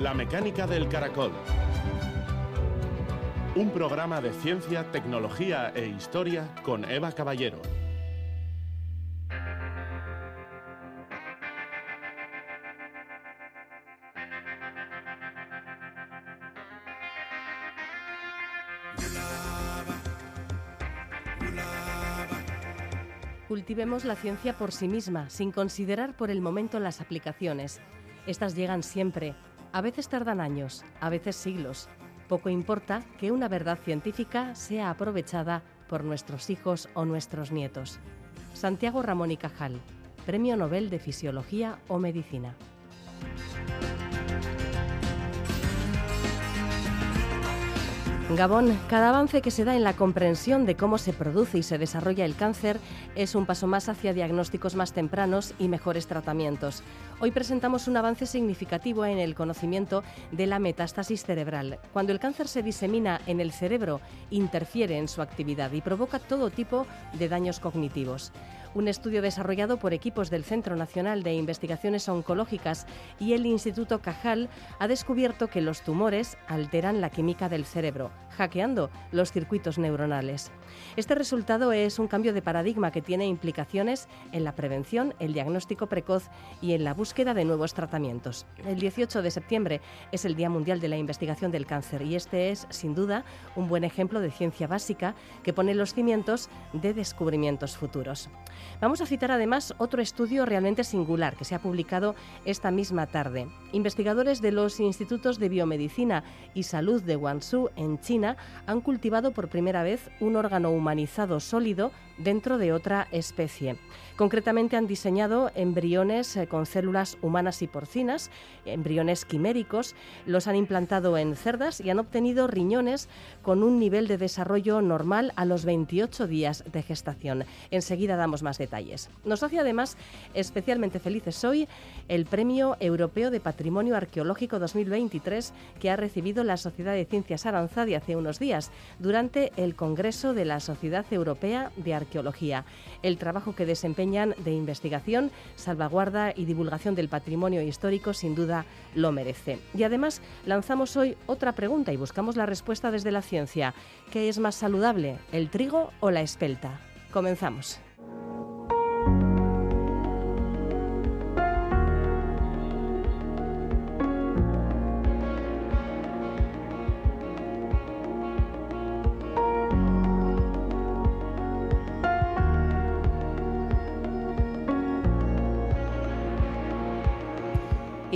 La mecánica del caracol. Un programa de ciencia, tecnología e historia con Eva Caballero. Cultivemos la ciencia por sí misma, sin considerar por el momento las aplicaciones. Estas llegan siempre. A veces tardan años, a veces siglos. Poco importa que una verdad científica sea aprovechada por nuestros hijos o nuestros nietos. Santiago Ramón y Cajal, Premio Nobel de Fisiología o Medicina. Gabón, cada avance que se da en la comprensión de cómo se produce y se desarrolla el cáncer es un paso más hacia diagnósticos más tempranos y mejores tratamientos. Hoy presentamos un avance significativo en el conocimiento de la metástasis cerebral. Cuando el cáncer se disemina en el cerebro, interfiere en su actividad y provoca todo tipo de daños cognitivos. Un estudio desarrollado por equipos del Centro Nacional de Investigaciones Oncológicas y el Instituto Cajal ha descubierto que los tumores alteran la química del cerebro, hackeando los circuitos neuronales. Este resultado es un cambio de paradigma que tiene implicaciones en la prevención, el diagnóstico precoz y en la búsqueda de nuevos tratamientos. El 18 de septiembre es el Día Mundial de la Investigación del Cáncer y este es, sin duda, un buen ejemplo de ciencia básica que pone los cimientos de descubrimientos futuros. Vamos a citar además otro estudio realmente singular que se ha publicado esta misma tarde. Investigadores de los institutos de biomedicina y salud de Guangzhou, en China, han cultivado por primera vez un órgano humanizado sólido dentro de otra especie. Concretamente han diseñado embriones eh, con células humanas y porcinas, embriones quiméricos, los han implantado en cerdas y han obtenido riñones con un nivel de desarrollo normal a los 28 días de gestación. Enseguida damos más detalles. Nos hace además especialmente felices hoy el Premio Europeo de Patrimonio Arqueológico 2023 que ha recibido la Sociedad de Ciencias Aranzadi hace unos días durante el Congreso de la Sociedad Europea de Arqueología. El trabajo que desempeña de investigación, salvaguarda y divulgación del patrimonio histórico sin duda lo merece. Y además lanzamos hoy otra pregunta y buscamos la respuesta desde la ciencia. ¿Qué es más saludable, el trigo o la espelta? Comenzamos. Thank you.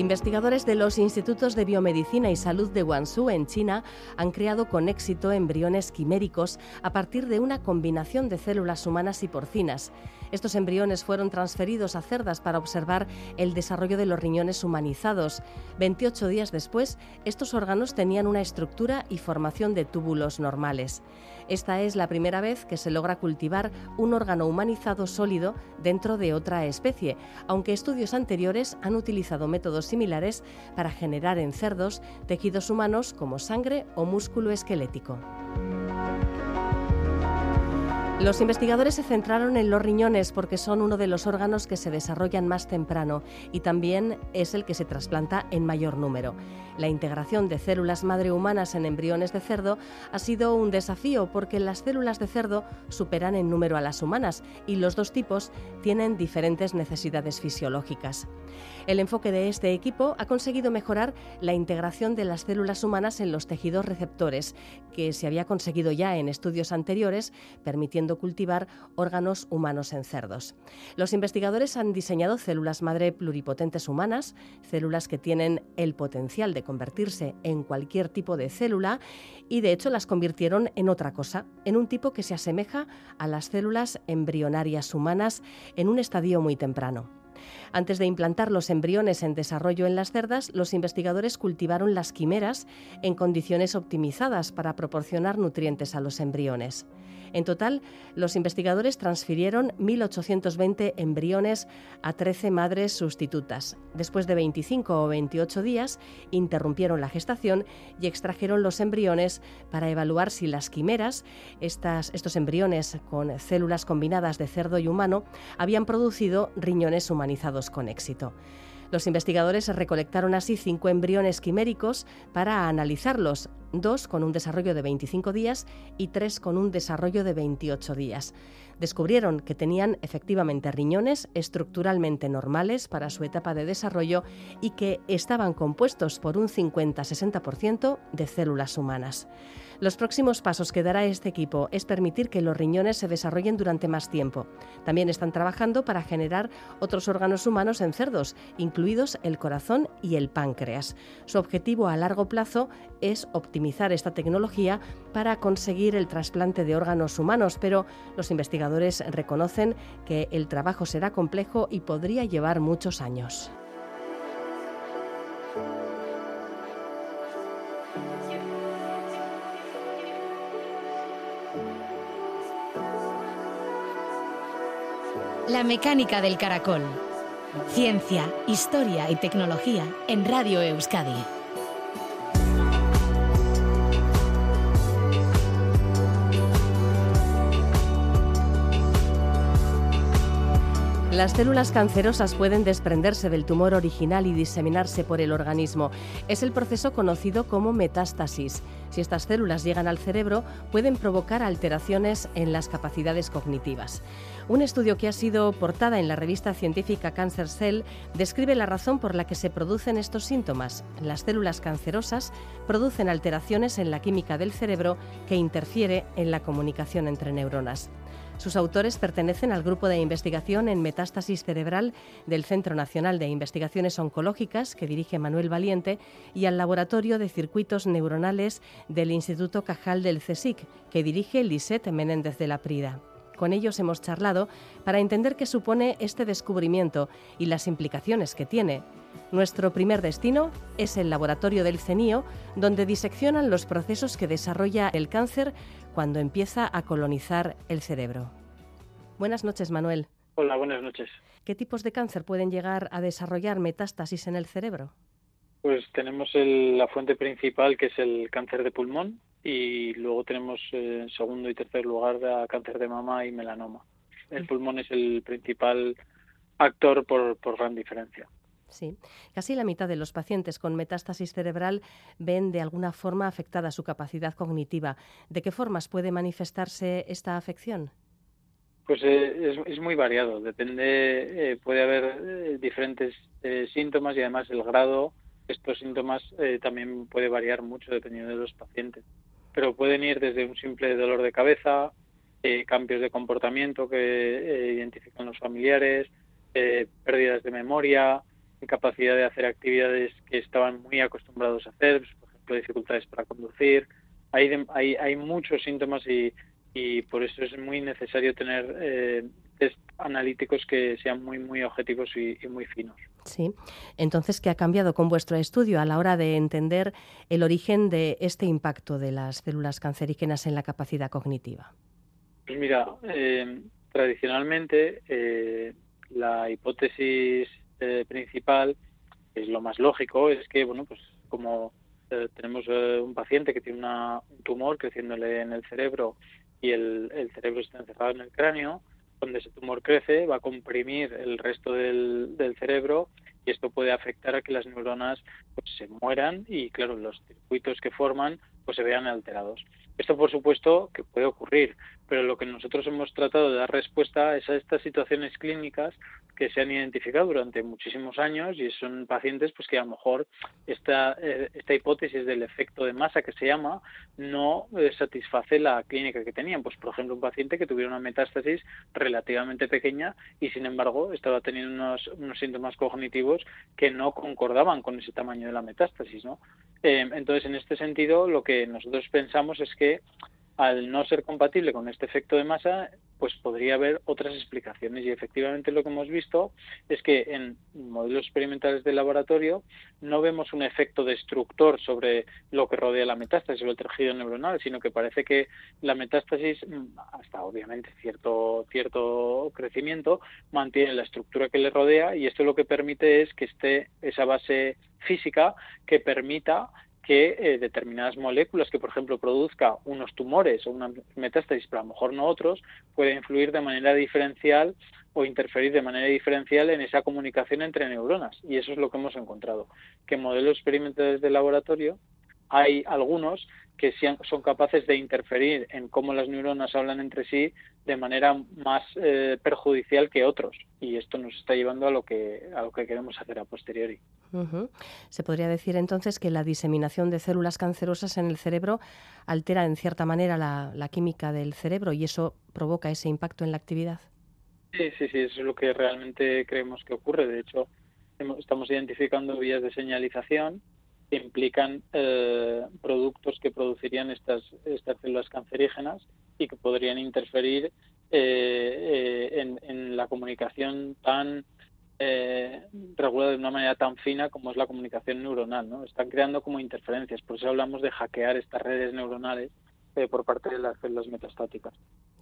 Investigadores de los Institutos de Biomedicina y Salud de Guangzhou, en China, han creado con éxito embriones quiméricos a partir de una combinación de células humanas y porcinas. Estos embriones fueron transferidos a cerdas para observar el desarrollo de los riñones humanizados. 28 días después, estos órganos tenían una estructura y formación de túbulos normales. Esta es la primera vez que se logra cultivar un órgano humanizado sólido dentro de otra especie, aunque estudios anteriores han utilizado métodos similares para generar en cerdos tejidos humanos como sangre o músculo esquelético. Los investigadores se centraron en los riñones porque son uno de los órganos que se desarrollan más temprano y también es el que se trasplanta en mayor número. La integración de células madre humanas en embriones de cerdo ha sido un desafío porque las células de cerdo superan en número a las humanas y los dos tipos tienen diferentes necesidades fisiológicas. El enfoque de este equipo ha conseguido mejorar la integración de las células humanas en los tejidos receptores, que se había conseguido ya en estudios anteriores, permitiendo cultivar órganos humanos en cerdos. Los investigadores han diseñado células madre pluripotentes humanas, células que tienen el potencial de convertirse en cualquier tipo de célula y de hecho las convirtieron en otra cosa, en un tipo que se asemeja a las células embrionarias humanas en un estadio muy temprano. Antes de implantar los embriones en desarrollo en las cerdas, los investigadores cultivaron las quimeras en condiciones optimizadas para proporcionar nutrientes a los embriones. En total, los investigadores transfirieron 1.820 embriones a 13 madres sustitutas. Después de 25 o 28 días, interrumpieron la gestación y extrajeron los embriones para evaluar si las quimeras, estos embriones con células combinadas de cerdo y humano, habían producido riñones humanizados con éxito. Los investigadores recolectaron así cinco embriones quiméricos para analizarlos, dos con un desarrollo de 25 días y tres con un desarrollo de 28 días. Descubrieron que tenían efectivamente riñones estructuralmente normales para su etapa de desarrollo y que estaban compuestos por un 50-60% de células humanas. Los próximos pasos que dará este equipo es permitir que los riñones se desarrollen durante más tiempo. También están trabajando para generar otros órganos humanos en cerdos, incluidos el corazón y el páncreas. Su objetivo a largo plazo es optimizar esta tecnología para conseguir el trasplante de órganos humanos, pero los investigadores reconocen que el trabajo será complejo y podría llevar muchos años. La mecánica del caracol. Ciencia, historia y tecnología en Radio Euskadi. Las células cancerosas pueden desprenderse del tumor original y diseminarse por el organismo. Es el proceso conocido como metástasis. Si estas células llegan al cerebro, pueden provocar alteraciones en las capacidades cognitivas. Un estudio que ha sido portada en la revista científica Cancer Cell describe la razón por la que se producen estos síntomas. Las células cancerosas producen alteraciones en la química del cerebro que interfiere en la comunicación entre neuronas. Sus autores pertenecen al grupo de investigación en metástasis cerebral del Centro Nacional de Investigaciones Oncológicas, que dirige Manuel Valiente, y al Laboratorio de Circuitos Neuronales del Instituto Cajal del CSIC, que dirige Lisette Menéndez de la Prida. Con ellos hemos charlado para entender qué supone este descubrimiento y las implicaciones que tiene. Nuestro primer destino es el laboratorio del CENIO, donde diseccionan los procesos que desarrolla el cáncer cuando empieza a colonizar el cerebro. Buenas noches, Manuel. Hola, buenas noches. ¿Qué tipos de cáncer pueden llegar a desarrollar metástasis en el cerebro? Pues tenemos la fuente principal, que es el cáncer de pulmón, y luego tenemos en segundo y tercer lugar cáncer de mama y melanoma. El pulmón es el principal actor por, por gran diferencia. Sí, casi la mitad de los pacientes con metástasis cerebral ven de alguna forma afectada su capacidad cognitiva. ¿De qué formas puede manifestarse esta afección? Pues eh, es, muy variado, depende, eh, puede haber eh, diferentes síntomas y además el grado de estos síntomas también puede variar mucho dependiendo de los pacientes. Pero pueden ir desde un simple dolor de cabeza, cambios de comportamiento que identifican los familiares, pérdidas de memoria, incapacidad de hacer actividades que estaban muy acostumbrados a hacer, pues, por ejemplo, dificultades para conducir. Hay, hay, hay muchos síntomas y, y, por eso es muy necesario tener eh, test analíticos que sean muy, muy objetivos y, muy finos. Sí. Entonces, ¿qué ha cambiado con vuestro estudio a la hora de entender el origen de este impacto de las células cancerígenas en la capacidad cognitiva? Pues mira, eh, tradicionalmente eh, la hipótesis eh, principal, es lo más lógico, es que, bueno, pues como eh, tenemos eh, un paciente que tiene un tumor creciéndole en el cerebro y el, cerebro está encerrado en el cráneo, donde ese tumor crece, va a comprimir el resto del, cerebro y esto puede afectar a que las neuronas pues, se mueran y, claro, los circuitos que forman pues se vean alterados. Esto, por supuesto, que puede ocurrir, pero lo que nosotros hemos tratado de dar respuesta es a estas situaciones clínicas que se han identificado durante muchísimos años y son pacientes pues que a lo mejor esta, eh, esta hipótesis del efecto de masa que se llama no eh, satisface la clínica que tenían. Pues, por ejemplo, un paciente que tuviera una metástasis relativamente pequeña y, sin embargo, estaba teniendo unos, unos síntomas cognitivos que no concordaban con ese tamaño de la metástasis, ¿no? Eh, entonces, en este sentido, lo que nosotros pensamos es que al no ser compatible con este efecto de masa, pues podría haber otras explicaciones. Y efectivamente lo que hemos visto es que en modelos experimentales de laboratorio no vemos un efecto destructor sobre lo que rodea la metástasis o el tejido neuronal, sino que parece que la metástasis, mm, hasta obviamente cierto, cierto crecimiento, mantiene la estructura que le rodea y esto lo que permite es que esté esa base física que permita que eh, determinadas moléculas que, por ejemplo, produzca unos tumores o una metástasis, pero a lo mejor no otros, puede influir de manera diferencial o interferir de manera diferencial en esa comunicación entre neuronas. Y eso es lo que hemos encontrado, que modelos experimentales de laboratorio hay algunos que son capaces de interferir en cómo las neuronas hablan entre sí de manera más eh, perjudicial que otros y esto nos está llevando a lo que a lo que queremos hacer a posteriori. Se podría decir entonces que la diseminación de células cancerosas en el cerebro altera en cierta manera la, química del cerebro y eso provoca ese impacto en la actividad. Sí, sí, sí, eso es lo que realmente creemos que ocurre. De hecho, estamos identificando vías de señalización implican eh, productos que producirían estas, células cancerígenas y que podrían interferir eh, eh, en, la comunicación tan regulada de una manera tan fina como es la comunicación neuronal. ¿no? Están creando como interferencias, por eso hablamos de hackear estas redes neuronales por parte de las células metastáticas.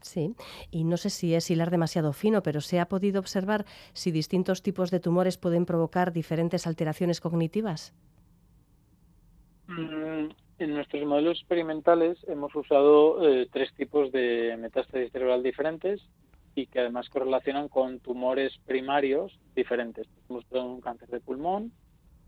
Sí, y no sé si es hilar demasiado fino, pero se ha podido observar si distintos tipos de tumores pueden provocar diferentes alteraciones cognitivas. Mm, en nuestros modelos experimentales hemos usado eh, tres tipos de metástasis cerebral diferentes y que además correlacionan con tumores primarios diferentes. Hemos usado un cáncer de pulmón,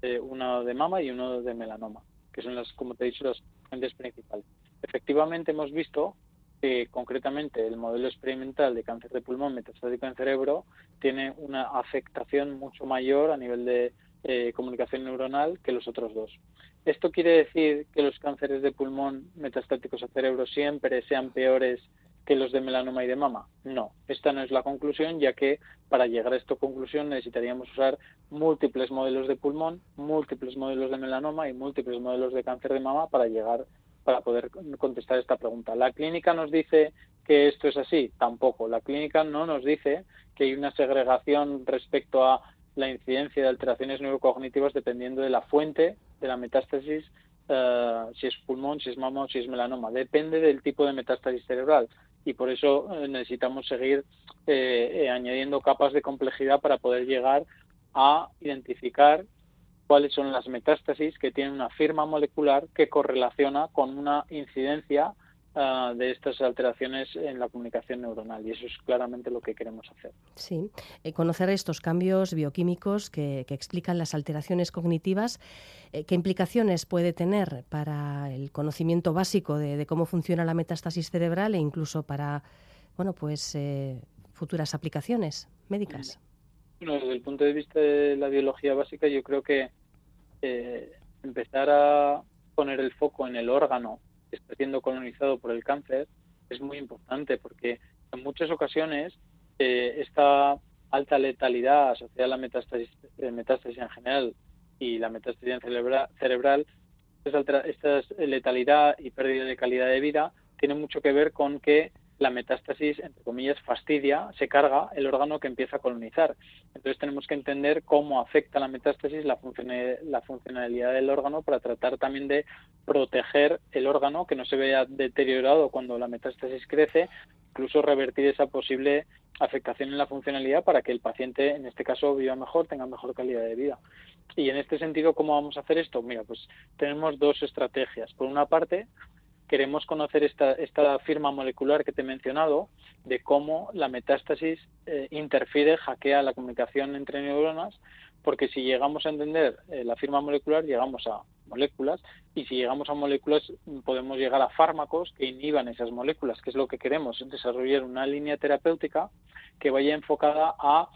eh, uno de mama y uno de melanoma, que son las, como te he dicho, las fuentes principales. Efectivamente hemos visto que concretamente el modelo experimental de cáncer de pulmón metastático en cerebro tiene una afectación mucho mayor a nivel de eh, comunicación neuronal que los otros dos. ¿Esto quiere decir que los cánceres de pulmón metastáticos a cerebro siempre sean peores que los de melanoma y de mama? No, esta no es la conclusión, ya que para llegar a esta conclusión necesitaríamos usar múltiples modelos de pulmón, múltiples modelos de melanoma y múltiples modelos de cáncer de mama para llegar para poder contestar esta pregunta. ¿La clínica nos dice que esto es así? Tampoco. La clínica no nos dice que hay una segregación respecto a la incidencia de alteraciones neurocognitivas dependiendo de la fuente de la metástasis, eh, si es pulmón, si es mama o si es melanoma. Depende del tipo de metástasis cerebral y por eso eh, necesitamos seguir eh, añadiendo capas de complejidad para poder llegar a identificar cuáles son las metástasis que tienen una firma molecular que correlaciona con una incidencia Ah, de estas alteraciones en la comunicación neuronal y eso es claramente lo que queremos hacer. Sí, eh, conocer estos cambios bioquímicos que, explican las alteraciones cognitivas, eh, ¿qué implicaciones puede tener para el conocimiento básico de, cómo funciona la metástasis cerebral e incluso para bueno, pues, eh, futuras aplicaciones médicas? Bueno, desde el punto de vista de la biología básica, yo creo que empezar a poner el foco en el órgano está siendo colonizado por el cáncer es muy importante porque en muchas ocasiones eh, esta alta letalidad asociada a la metástasis, eh, metástasis en general y la metástasis cerebral, cerebral esta letalidad y pérdida de calidad de vida tiene mucho que ver con que la metástasis, entre comillas, fastidia, se carga el órgano que empieza a colonizar. Entonces tenemos que entender cómo afecta la metástasis la, funcionalidad del órgano para tratar también de proteger el órgano, que no se vea deteriorado cuando la metástasis crece, incluso revertir esa posible afectación en la funcionalidad para que el paciente, en este caso, viva mejor, tenga mejor calidad de vida. Y en este sentido, ¿cómo vamos a hacer esto? Mira, pues tenemos dos estrategias. Por una parte, queremos conocer esta, esta firma molecular que te he mencionado de cómo la metástasis eh, interfiere, hackea la comunicación entre neuronas, porque si llegamos a entender eh, la firma molecular, llegamos a moléculas, y si llegamos a moléculas, podemos llegar a fármacos que inhiban esas moléculas, que es lo que queremos, desarrollar una línea terapéutica que vaya enfocada a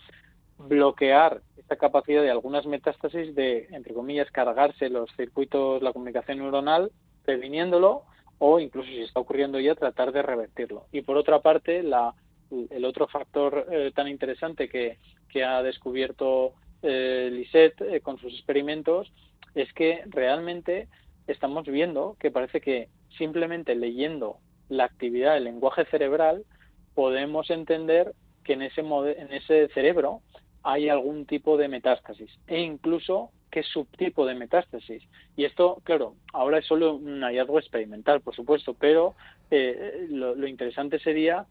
bloquear esta capacidad de algunas metástasis de, entre comillas, cargarse los circuitos, la comunicación neuronal, previniéndolo o incluso si está ocurriendo ya tratar de revertirlo. Y por otra parte, la, el otro factor eh, tan interesante que, que ha descubierto eh, Lisette eh, con sus experimentos es que realmente estamos viendo que parece que simplemente leyendo la actividad del lenguaje cerebral podemos entender que en ese, en ese cerebro hay algún tipo de metástasis e incluso qué subtipo de metástasis. Y esto, claro, ahora es solo un hallazgo experimental, por supuesto, pero eh, lo, interesante sería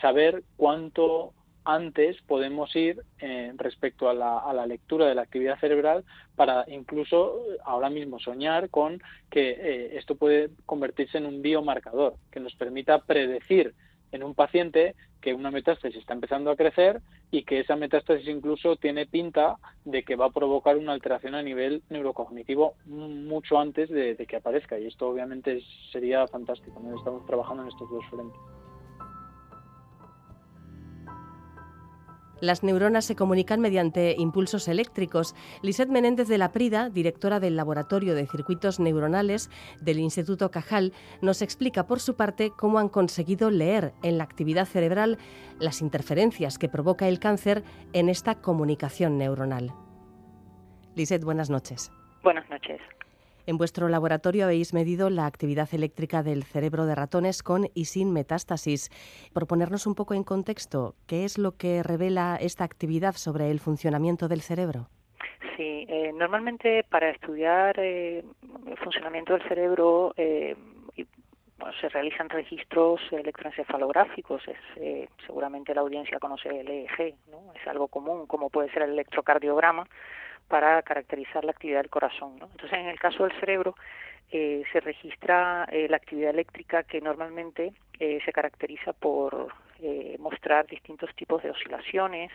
saber cuánto antes podemos ir eh, respecto a la, lectura de la actividad cerebral para incluso ahora mismo soñar con que eh, esto puede convertirse en un biomarcador que nos permita predecir en un paciente que una metástasis está empezando a crecer y que esa metástasis incluso tiene pinta de que va a provocar una alteración a nivel neurocognitivo mucho antes de, que aparezca. Y esto obviamente sería fantástico. Estamos trabajando en estos dos frentes. Las neuronas se comunican mediante impulsos eléctricos. Lisette Menéndez de la Prida, directora del Laboratorio de Circuitos Neuronales del Instituto Cajal, nos explica por su parte cómo han conseguido leer en la actividad cerebral las interferencias que provoca el cáncer en esta comunicación neuronal. Lisette, buenas noches. Buenas noches. En vuestro laboratorio habéis medido la actividad eléctrica del cerebro de ratones con y sin metástasis. Por ponernos un poco en contexto, ¿qué es lo que revela esta actividad sobre el funcionamiento del cerebro? Sí, eh, normalmente para estudiar eh, el funcionamiento del cerebro eh, se realizan registros electroencefalográficos. Es, seguramente la audiencia conoce el EEG, ¿no? es algo común, como puede ser el electrocardiograma para caracterizar la actividad del corazón. Entonces, en el caso del cerebro, eh, se registra eh, la actividad eléctrica que normalmente eh, se caracteriza por mostrar distintos tipos de oscilaciones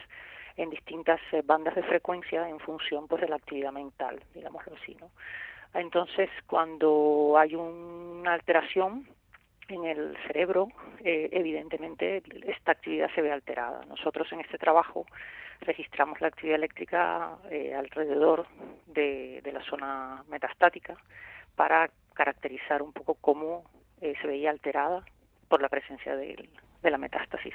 en distintas bandas de frecuencia en función pues, de la actividad mental, digámoslo así. ¿no? Entonces, cuando hay una alteración en el cerebro, evidentemente esta actividad se ve alterada. Nosotros en este trabajo registramos la actividad eléctrica eh, alrededor de, la zona metastática para caracterizar un poco cómo eh, se veía alterada por la presencia de, la metástasis.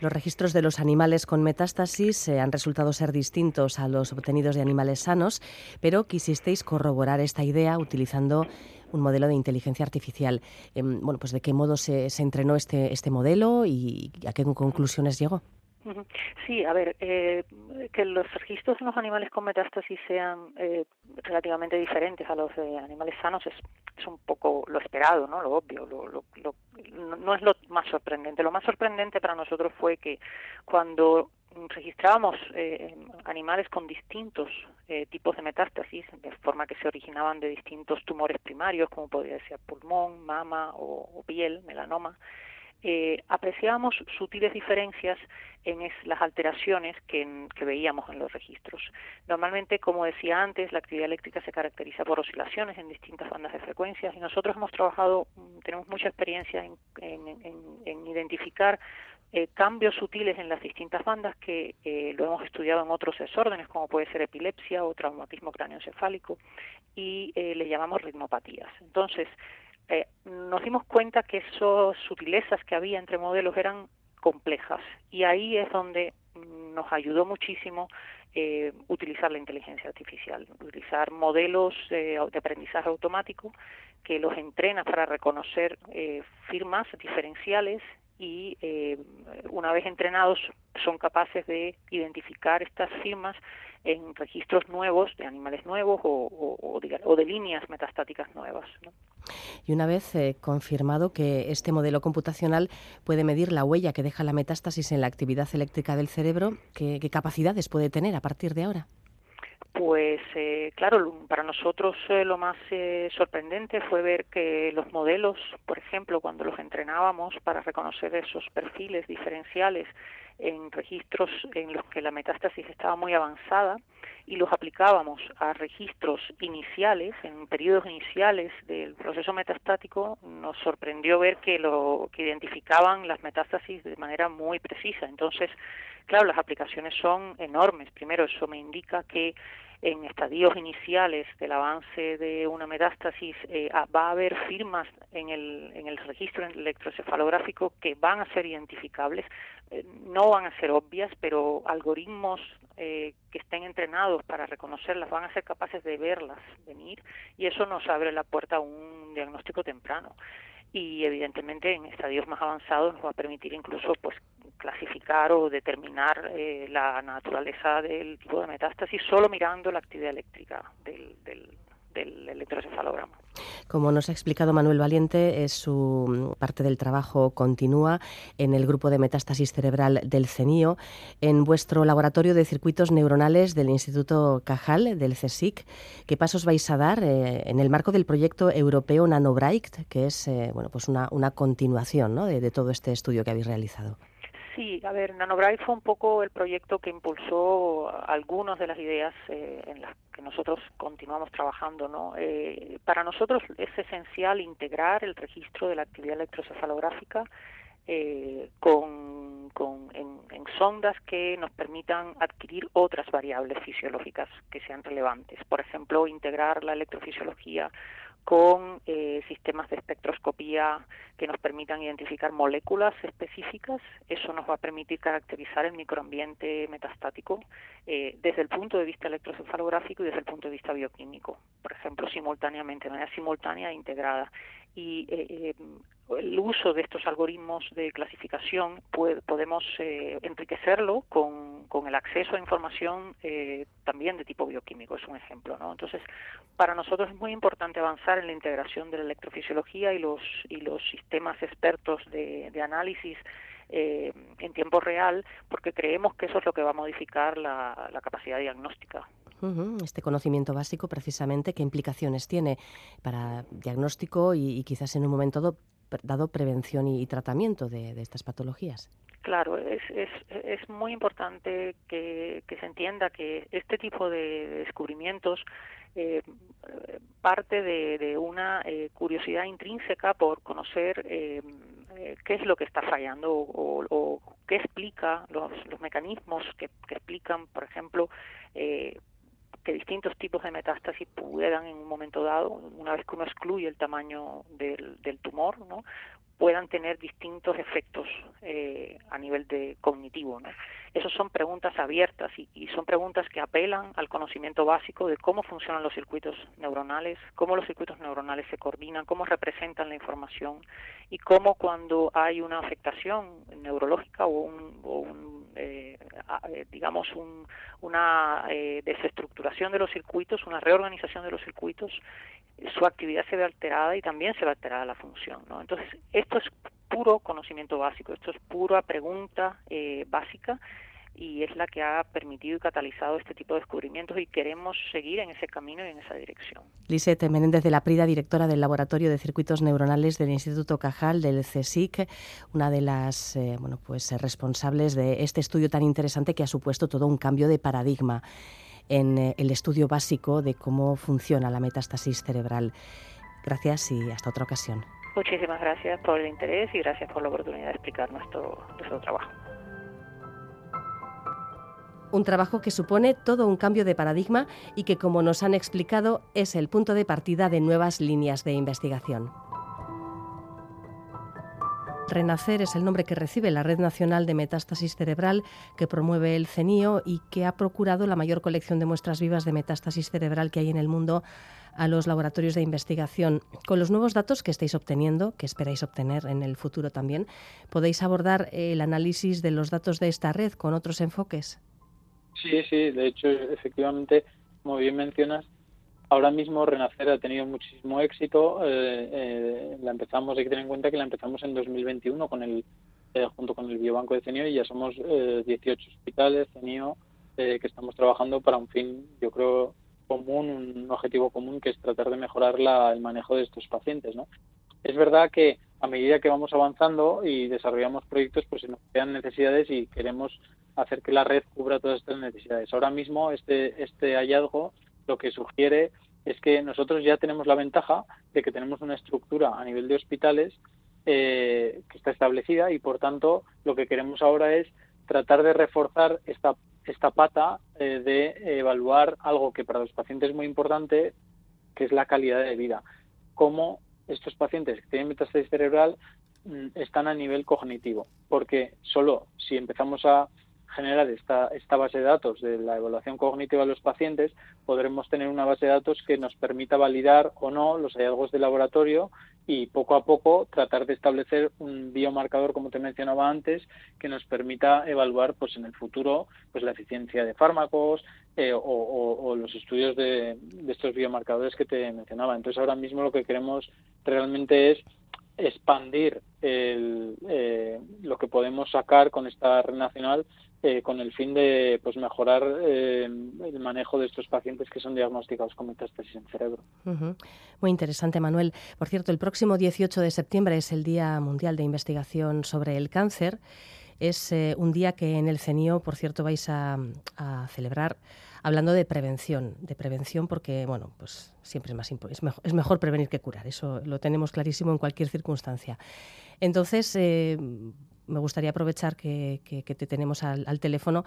Los registros de los animales con metástasis eh, han resultado ser distintos a los obtenidos de animales sanos, pero quisisteis corroborar esta idea utilizando un modelo de inteligencia artificial. Em, bueno, pues de qué modo se, se entrenó este, este modelo y a qué conclusiones llegó. Sí, a ver, eh, que los registros en los animales con metástasis sean eh, relativamente diferentes a los de animales sanos es, es un poco lo esperado, ¿no? Lo obvio, lo, lo, no es lo más sorprendente. Lo más sorprendente para nosotros fue que cuando registrábamos eh, animales con distintos eh, tipos de metástasis, de forma que se originaban de distintos tumores primarios, como podría ser pulmón, mama o piel, melanoma, eh, apreciábamos sutiles diferencias en las alteraciones que, veíamos en los registros. Normalmente, como decía antes, la actividad eléctrica se caracteriza por oscilaciones en distintas bandas de frecuencias y nosotros hemos trabajado, mm, tenemos mucha experiencia en, identificar eh, cambios sutiles en las distintas bandas que eh, lo hemos estudiado en otros desórdenes como puede ser epilepsia o traumatismo cráneoencefálico y eh, le llamamos ritmopatías. Entonces, eh, nos dimos cuenta que esas sutilezas que había entre modelos eran complejas y ahí es donde nos ayudó muchísimo eh, utilizar la inteligencia artificial, utilizar modelos de aprendizaje automático que los entrena para reconocer eh, firmas diferenciales y eh, una vez entrenados son capaces de identificar estas firmas en registros nuevos de animales nuevos o, de, líneas metastáticas nuevas. Y una vez eh, confirmado que este modelo computacional puede medir la huella que deja la metástasis en la actividad eléctrica del cerebro, ¿qué, capacidades puede tener a partir de ahora? Pues eh, claro, para nosotros eh, lo más sorprendente fue ver que los modelos, por ejemplo, cuando los entrenábamos para reconocer esos perfiles diferenciales en registros en los que la metástasis estaba muy avanzada y los aplicábamos a registros iniciales, en periodos iniciales del proceso metastático, nos sorprendió ver que lo que identificaban las metástasis de manera muy precisa. Entonces, claro, las aplicaciones son enormes. Primero, eso me indica que en estadios iniciales del avance de una metástasis eh, va a haber firmas en el, en el registro electrocefalográfico que van a ser identificables, eh, no van a ser obvias, pero algoritmos eh, que estén entrenados para reconocerlas van a ser capaces de verlas venir y eso nos abre la puerta a un diagnóstico temprano. Y evidentemente en estadios más avanzados nos va a permitir incluso pues clasificar o determinar eh, la naturaleza del tipo de metástasis solo mirando la actividad eléctrica del, del, del electroencefalograma. Como nos ha explicado Manuel Valiente, es su mm, parte del trabajo continúa en el grupo de metástasis cerebral del CENIO, en vuestro laboratorio de circuitos neuronales del Instituto Cajal, del CSIC. ¿Qué pasos vais a dar eh, en el marco del proyecto europeo NanoBright, que es eh, bueno, pues una, continuación de todo este estudio que habéis realizado? Sí, a ver, NanoBright fue un poco el proyecto que impulsó algunas de las ideas eh, en las que nosotros continuamos trabajando. ¿no? Eh, para nosotros es esencial integrar el registro de la actividad electrocefalográfica eh, con, con en, en, sondas que nos permitan adquirir otras variables fisiológicas que sean relevantes. Por ejemplo, integrar la electrofisiología con eh, sistemas de espectroscopía que nos permitan identificar moléculas específicas. Eso nos va a permitir caracterizar el microambiente metastático eh, desde el punto de vista electrocefalográfico y desde el punto de vista bioquímico, por ejemplo, simultáneamente, de manera simultánea e integrada. Y eh, el uso de estos algoritmos de clasificación podemos enriquecerlo con, con, el acceso a información también de tipo bioquímico, es un ejemplo. ¿no? Entonces, para nosotros es muy importante avanzar en la integración de la electrofisiología y los, y los sistemas expertos de, análisis eh, en tiempo real, porque creemos que eso es lo que va a modificar la, capacidad diagnóstica. Este conocimiento básico, precisamente, ¿qué implicaciones tiene para diagnóstico y, quizás en un momento dado, prevención y, tratamiento de, estas patologías? Claro, es, es, es muy importante que, que, se entienda que este tipo de descubrimientos eh, parte de, una eh, curiosidad intrínseca por conocer eh, eh, qué es lo que está fallando o, qué explica los, los mecanismos que, explican, por ejemplo, que distintos tipos de metástasis puedan en un momento dado, una vez que uno excluye el tamaño del, del tumor, ¿no? Puedan tener distintos efectos eh, a nivel de cognitivo. ¿no? Esas son preguntas abiertas y, y, son preguntas que apelan al conocimiento básico de cómo funcionan los circuitos neuronales, cómo los circuitos neuronales se coordinan, cómo representan la información y cómo cuando hay una afectación neurológica o un, eh, eh, digamos un, una desestructuración de los circuitos, una reorganización de los circuitos, su actividad se ve alterada y también se ve alterada la función. ¿no? Entonces, esto es puro conocimiento básico, esto es pura pregunta eh, básica y es la que ha permitido y catalizado este tipo de descubrimientos y queremos seguir en ese camino y en esa dirección. Lisette Menéndez de la Prida, directora del Laboratorio de Circuitos Neuronales del Instituto Cajal del CSIC, una de las eh, bueno, pues, responsables de este estudio tan interesante que ha supuesto todo un cambio de paradigma en eh, el estudio básico de cómo funciona la metástasis cerebral. Gracias y hasta otra ocasión. Muchísimas gracias por el interés y gracias por la oportunidad de explicar nuestro, nuestro trabajo. Un trabajo que supone todo un cambio de paradigma y que, como nos han explicado, es el punto de partida de nuevas líneas de investigación. Renacer es el nombre que recibe la Red Nacional de Metástasis Cerebral que promueve el CENIO y que ha procurado la mayor colección de muestras vivas de metástasis cerebral que hay en el mundo a los laboratorios de investigación. Con los nuevos datos que estáis obteniendo, que esperáis obtener en el futuro también, podéis abordar el análisis de los datos de esta red con otros enfoques. Sí, sí, de hecho, efectivamente, como bien mencionas, ahora mismo Renacer ha tenido muchísimo éxito. Eh, eh, la empezamos, hay que tener en cuenta que la empezamos en 2021 con el eh, junto con el Biobanco de CENIO y ya somos 18 hospitales CENIO que estamos trabajando para un fin, yo creo, común, un objetivo común que es tratar de mejorar el manejo de estos pacientes. Es verdad que a medida que vamos avanzando y desarrollamos proyectos, pues se nos crean necesidades y queremos hacer que la red cubra todas estas necesidades. Ahora mismo este, este hallazgo lo que sugiere es que nosotros ya tenemos la ventaja de que tenemos una estructura a nivel de hospitales eh, que está establecida y por tanto lo que queremos ahora es tratar de reforzar esta, esta pata eh, de evaluar algo que para los pacientes es muy importante, que es la calidad de vida. Cómo estos pacientes que tienen metástasis cerebral mm, están a nivel cognitivo, porque solo si empezamos a generar esta, esta base de datos de la evaluación cognitiva de los pacientes, podremos tener una base de datos que nos permita validar o no los hallazgos de laboratorio y poco a poco tratar de establecer un biomarcador, como te mencionaba antes, que nos permita evaluar pues en el futuro pues la eficiencia de fármacos eh, o, los estudios de, estos biomarcadores que te mencionaba. Entonces ahora mismo lo que queremos realmente es expandir eh, lo que podemos sacar con esta red nacional eh, con el fin de pues mejorar eh, el manejo de estos pacientes que son diagnosticados con metástasis en cerebro. Muy interesante, Manuel. Por cierto, el próximo 18 de septiembre es el Día Mundial de Investigación sobre el Cáncer. Es eh, un día que en el CENIO, por cierto, vais a, celebrar hablando de prevención, de prevención porque, bueno, pues siempre es más es mejor, es mejor prevenir que curar, eso lo tenemos clarísimo en cualquier circunstancia. Entonces, me gustaría aprovechar que, te tenemos al, teléfono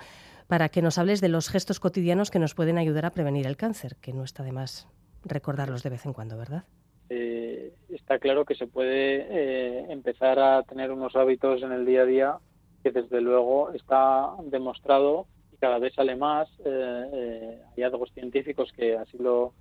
para que nos hables de los gestos cotidianos que nos pueden ayudar a prevenir el cáncer, que no está de más recordarlos de vez en cuando, ¿verdad? Eh, está claro que se puede eh, empezar a tener unos hábitos en el día a día que desde luego está demostrado y cada vez sale más eh, hallazgos científicos que así lo,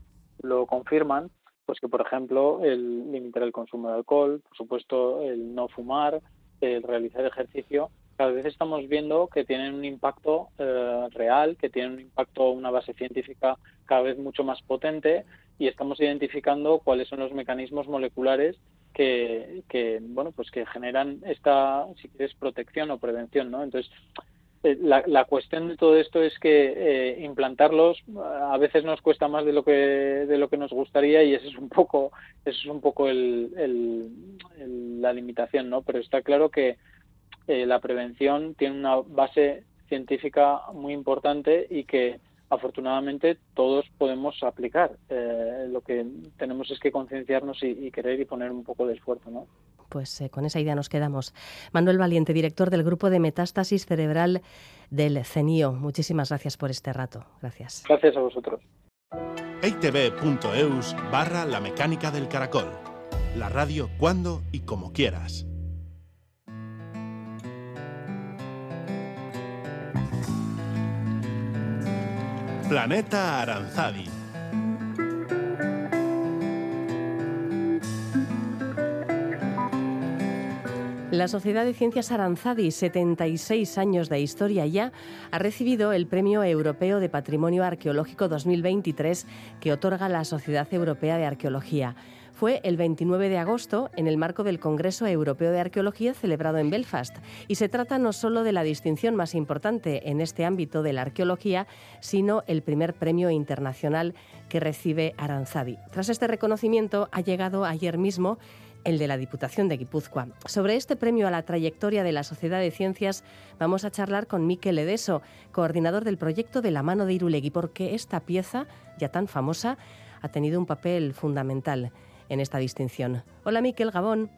lo confirman, pues que por ejemplo el limitar el consumo de alcohol, por supuesto el no fumar, el realizar ejercicio, cada vez estamos viendo que tienen un impacto eh, real, que tienen un impacto, una base científica cada vez mucho más potente y estamos identificando cuáles son los mecanismos moleculares que, que bueno, pues que generan esta, si quieres, protección o prevención, ¿no? Entonces, eh, la, la, cuestión de todo esto es que eh, implantarlos a veces nos cuesta más de lo que de lo que nos gustaría y ese es un poco eso es un poco el, la limitación no pero está claro que eh, la prevención tiene una base científica muy importante y que afortunadamente todos podemos aplicar. Lo que tenemos es que concienciarnos y, y querer y poner un poco de esfuerzo no pues eh, con esa idea nos quedamos. Manuel Valiente, director del Grupo de Metástasis Cerebral del CENIO. Muchísimas gracias por este rato. Gracias. Gracias a vosotros. eitv.eus barra la mecánica del caracol. La radio cuando y como quieras. Planeta Aranzadi La Sociedad de Ciencias Aranzadi, 76 años de historia ya, ha recibido el Premio Europeo de Patrimonio Arqueológico 2023 que otorga la Sociedad Europea de Arqueología. Fue el 29 de agosto en el marco del Congreso Europeo de Arqueología celebrado en Belfast y se trata no solo de la distinción más importante en este ámbito de la arqueología, sino el primer premio internacional que recibe Aranzadi. Tras este reconocimiento ha llegado ayer mismo el de la Diputación de Guipúzcoa. Sobre este premio a la trayectoria de la Sociedad de Ciencias vamos a charlar con Miquel Edeso, coordinador del proyecto de la mano de Irulegui, porque esta pieza, ya tan famosa, ha tenido un papel fundamental en esta distinción. Hola Miquel Gabón.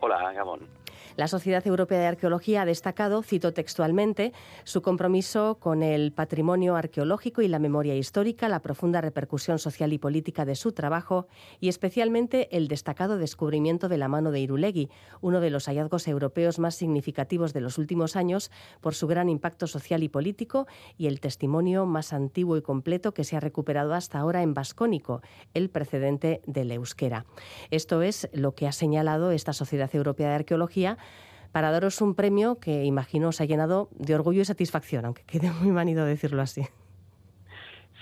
Hola Gabón. La Sociedad Europea de Arqueología ha destacado, cito textualmente, su compromiso con el patrimonio arqueológico y la memoria histórica, la profunda repercusión social y política de su trabajo y especialmente el destacado descubrimiento de la mano de Irulegui, uno de los hallazgos europeos más significativos de los últimos años por su gran impacto social y político y el testimonio más antiguo y completo que se ha recuperado hasta ahora en vascónico, el precedente del euskera. Esto es lo que ha señalado esta Sociedad Europea de Arqueología para daros un premio que imagino os ha llenado de orgullo y satisfacción, aunque quede muy manido decirlo así.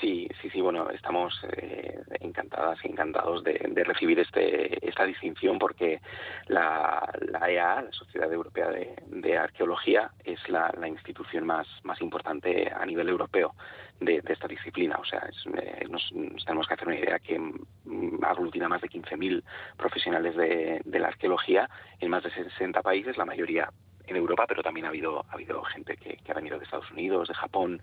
Sí, sí, sí, bueno, estamos eh, encantadas y encantados de, recibir este, esta distinción porque la, EA, la Sociedad Europea de, Arqueología, es la, institución más, importante a nivel europeo de, esta disciplina. O sea, eh, nos, tenemos que hacer una idea que mm, aglutina más de 15.000 profesionales de la arqueología en más de 60 países, la mayoría en Europa, pero también ha habido, ha habido gente que, ha venido de Estados Unidos, de Japón.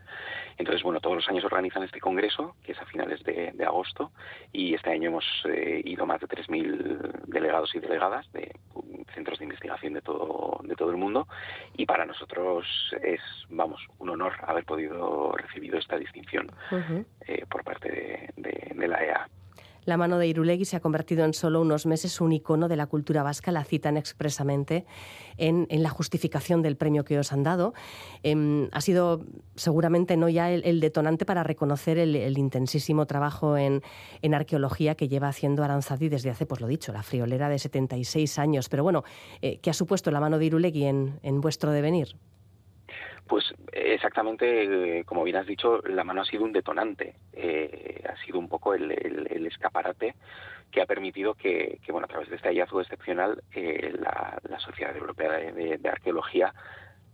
Entonces, bueno, todos los años organizan este congreso, que es a finales de, agosto, y este año hemos eh, ido más de 3.000 delegados y delegadas de centros de investigación de todo, de todo el mundo, y para nosotros es, vamos, un honor haber podido recibir esta distinción eh, por parte de, de la EA. La mano de Irulegui se ha convertido en solo unos meses un icono de la cultura vasca, la citan expresamente en, la justificación del premio que os han dado. Em, ha sido seguramente no ya el, detonante para reconocer el, intensísimo trabajo en, arqueología que lleva haciendo Aranzadi desde hace, pues lo dicho, la friolera de 76 años. Pero bueno, eh, ¿qué ha supuesto la mano de Irulegui en, en vuestro devenir? Pues exactamente, como bien has dicho, la mano ha sido un detonante, eh, ha sido un poco el, escaparate que ha permitido que, bueno, a través de este hallazgo excepcional, eh, la, Sociedad Europea de, Arqueología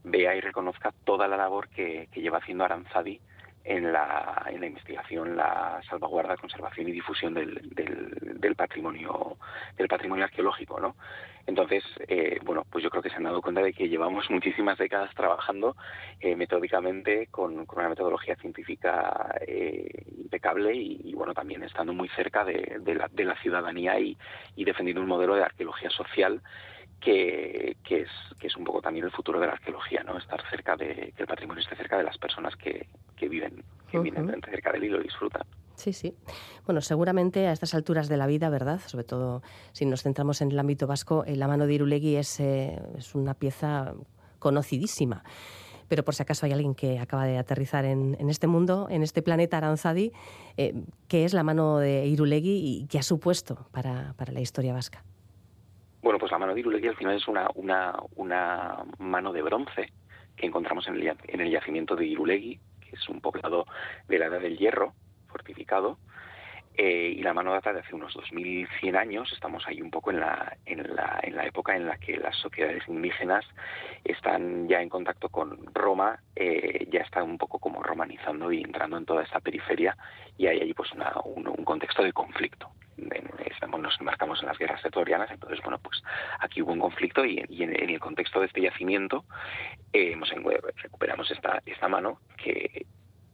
vea y reconozca toda la labor que, lleva haciendo Aranzadi en la, la investigación, la salvaguarda, conservación y difusión del, del, patrimonio del patrimonio arqueológico, ¿no? Entonces, eh, bueno, pues yo creo que se han dado cuenta de que llevamos muchísimas décadas trabajando eh, metódicamente con, una metodología científica eh, impecable y, bueno, también estando muy cerca de, la, de la, ciudadanía y, defendiendo un modelo de arqueología social que, que, es, que es un poco también el futuro de la arqueología, ¿no? Estar cerca de, que el patrimonio esté cerca de las personas que, que viven, que viven cerca de él y lo disfrutan. Sí, sí. Bueno, seguramente a estas alturas de la vida, ¿verdad? Sobre todo si nos centramos en el ámbito vasco, eh, la mano de Irulegui es, eh, es una pieza conocidísima pero por si acaso hay alguien que acaba de aterrizar en, este mundo, en este planeta Aranzadi, eh, ¿qué es la mano de Irulegui y qué ha supuesto para, para, la historia vasca? Bueno, pues la mano de Irulegui al final es una, una, una mano de bronce que encontramos en el, en el yacimiento de Irulegui, que es un poblado de la Edad del Hierro, fortificado, eh, y la mano data de hace unos 2100 años. Estamos ahí un poco en la, época en la que las sociedades indígenas están ya en contacto con Roma, eh, ya están un poco como romanizando y entrando en toda esta periferia y hay allí pues un, contexto de conflicto. Estamos, nos embarcamos en las guerras etorianas, entonces bueno pues aquí hubo un conflicto y, en, el contexto de este yacimiento eh, hemos, recuperamos esta, esta mano que,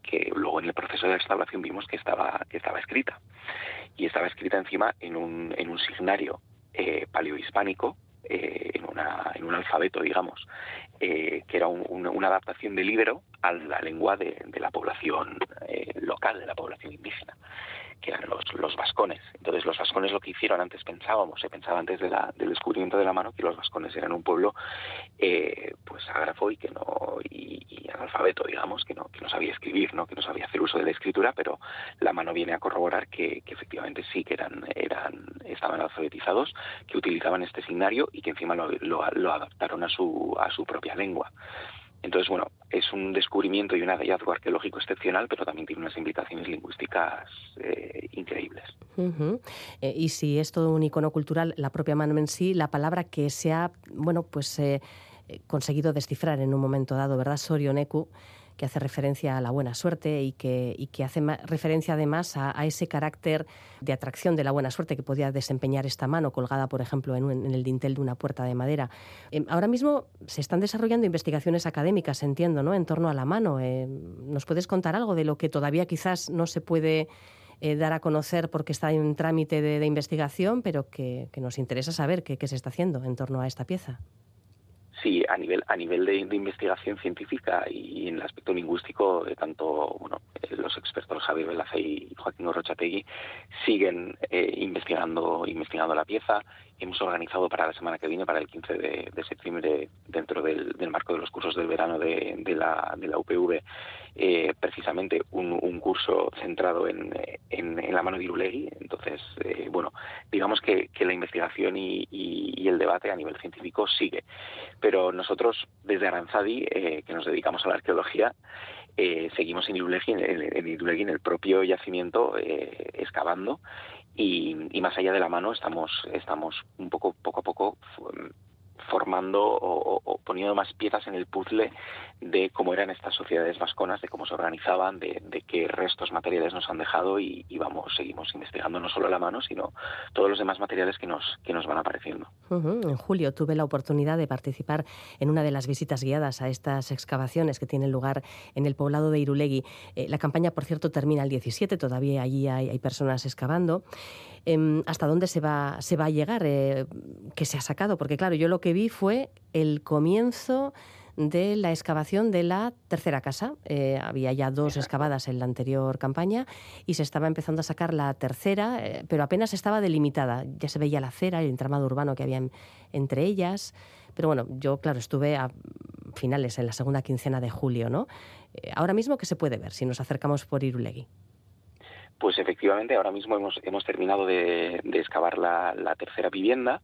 que luego en el proceso de restauración vimos que estaba, que estaba escrita. Y estaba escrita encima en un, en un signario eh, paleohispánico, eh, en, una, en un alfabeto, digamos, eh, que era una adaptación del íbero a la lengua de, la población eh, local, de la población indígena que eran los, los vascones. Entonces los vascones lo que hicieron antes pensábamos, se pensaba antes de la, del descubrimiento de la mano que los vascones eran un pueblo eh, pues ágrafo y que no y, analfabeto digamos que no que no sabía escribir, no que no sabía hacer uso de la escritura, pero la mano viene a corroborar que, efectivamente sí que eran eran estaban alfabetizados, que utilizaban este signario y que encima lo, lo adaptaron a su a su propia lengua. Entonces, bueno, es un descubrimiento y un hallazgo arqueológico excepcional, pero también tiene unas implicaciones lingüísticas eh, increíbles. Eh, y si es todo un icono cultural, la propia mano en sí, la palabra que se ha, bueno, pues eh, conseguido descifrar en un momento dado, ¿verdad? Sorioneku, que hace referencia a la buena suerte y que, hace referencia además a, ese carácter de atracción de la buena suerte que podía desempeñar esta mano colgada, por ejemplo, en, en el dintel de una puerta de madera. Em, ahora mismo se están desarrollando investigaciones académicas, entiendo, ¿no? en torno a la mano. Eh, ¿Nos puedes contar algo de lo que todavía quizás no se puede eh, dar a conocer porque está en trámite de, investigación, pero que, nos interesa saber qué se está haciendo en torno a esta pieza? Sí, a nivel a nivel de, investigación científica y en el aspecto lingüístico, de tanto bueno eh, los expertos Javier Velaza y Joaquín Orochategui siguen eh, investigando investigando la pieza hemos organizado para la semana que viene, para el 15 de, septiembre, dentro del, marco de los cursos del verano de, la, UPV, eh, precisamente un, curso centrado en, la mano de Irulegui. Entonces, eh, bueno, digamos que, la investigación y, el debate a nivel científico sigue. Pero nosotros, desde Aranzadi, eh, que nos dedicamos a la arqueología, seguimos en Irulegui, en, el propio yacimiento, excavando y, más allá de la mano estamos estamos un poco poco a poco formando o, poniendo más piezas en el puzzle de cómo eran estas sociedades vasconas, de cómo se organizaban, de, qué restos materiales nos han dejado y, vamos, seguimos investigando no solo la mano, sino todos los demás materiales que nos, que nos van apareciendo. En julio tuve la oportunidad de participar en una de las visitas guiadas a estas excavaciones que tienen lugar en el poblado de Irulegui. Eh, la campaña, por cierto, termina el 17, todavía allí hay, hay personas excavando. Em, hasta dónde se va, se va a llegar, eh, que se ha sacado, porque claro, yo lo que vi fue el comienzo de la excavación de la tercera casa. Eh, había ya dos excavadas en la anterior campaña y se estaba empezando a sacar la tercera, eh, pero apenas estaba delimitada. Ya se veía la acera, el entramado urbano que había entre ellas. Pero bueno, yo, claro, estuve a finales, en la segunda quincena de julio, ¿no? Eh, ahora mismo, ¿qué se puede ver si nos acercamos por Irulegui? Pues efectivamente, ahora mismo hemos, terminado de, excavar la, tercera vivienda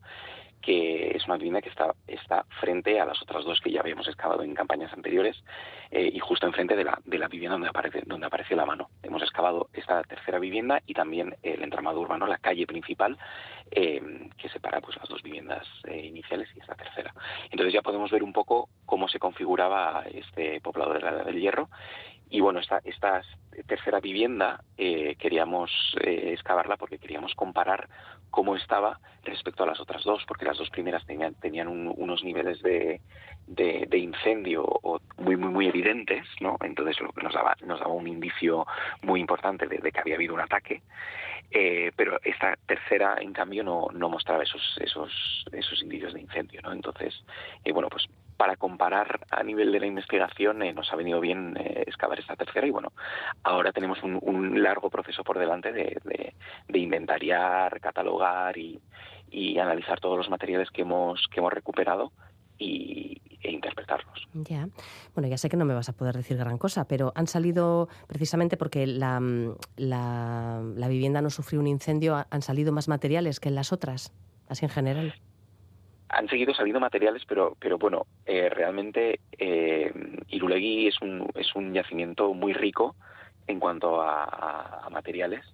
que es una vivienda que está, frente a las otras dos que ya habíamos excavado en campañas anteriores eh, y justo enfrente de la, de vivienda donde aparece, la mano. Hemos excavado esta tercera vivienda y también el entramado urbano, la calle principal, eh, que separa pues, las dos viviendas eh, iniciales y esta tercera. Entonces ya podemos ver un poco cómo se configuraba este poblado de la del Hierro y bueno, esta, esta tercera vivienda eh, queríamos eh, excavarla porque queríamos comparar cómo estaba respecto a las otras dos, porque las dos primeras tenían, tenían unos niveles de, de, incendio muy, muy, muy evidentes, ¿no? Entonces lo que nos daba, nos daba un indicio muy importante de, que había habido un ataque. Eh, pero esta tercera, en cambio, no, no mostraba esos, esos, esos indicios de incendio, ¿no? Entonces, bueno, pues para comparar a nivel de la investigación eh, nos ha venido bien eh, excavar esta tercera y bueno, ahora tenemos un, largo proceso por delante de, inventariar, catalogar y, analizar todos los materiales que hemos, que hemos recuperado y, e interpretarlos. Ya. Bueno, ya sé que no me vas a poder decir gran cosa, pero han salido precisamente porque la, la, la vivienda no sufrió un incendio, han salido más materiales que en las otras, así en general han seguido saliendo materiales, pero, pero bueno, eh, realmente eh, Irulegui es un, es un yacimiento muy rico en cuanto a, materiales.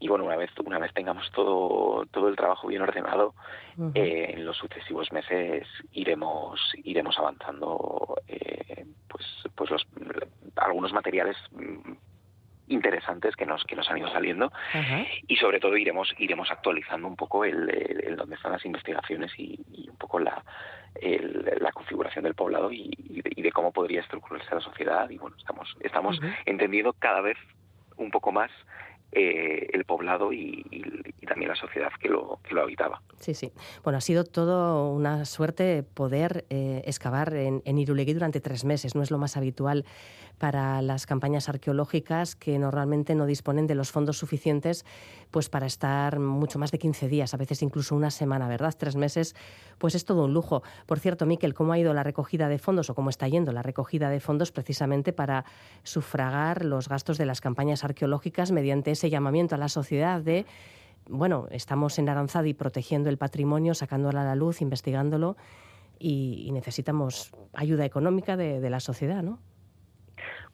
Y bueno, una vez, una vez tengamos todo, todo el trabajo bien ordenado, eh, en los sucesivos meses iremos, iremos avanzando eh, pues, pues los, algunos materiales interesantes que nos que nos han ido saliendo y sobre todo iremos iremos actualizando un poco el, el, dónde están las investigaciones y, un poco la la configuración del poblado y, de, cómo podría estructurarse la sociedad y bueno estamos estamos entendiendo cada vez un poco más eh, el poblado y, también la sociedad que lo, que lo habitaba. Sí, sí. Bueno, ha sido todo una suerte poder eh, excavar en, en Irulegui durante tres meses. No es lo más habitual para las campañas arqueológicas que normalmente no disponen de los fondos suficientes pues para estar mucho más de 15 días, a veces incluso una semana, ¿verdad? Tres meses, pues es todo un lujo. Por cierto, Miquel, ¿cómo ha ido la recogida de fondos o cómo está yendo la recogida de fondos precisamente para sufragar los gastos de las campañas arqueológicas mediante ese llamamiento a la sociedad de bueno, estamos en Aranzadi protegiendo el patrimonio, sacándolo a la luz, investigándolo y, necesitamos ayuda económica de, de la sociedad, ¿no?